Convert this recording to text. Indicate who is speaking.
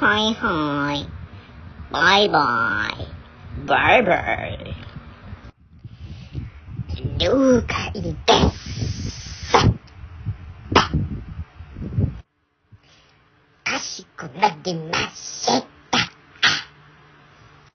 Speaker 1: はいはい。バイバイ。バイバイ。了解です。かしこまりました。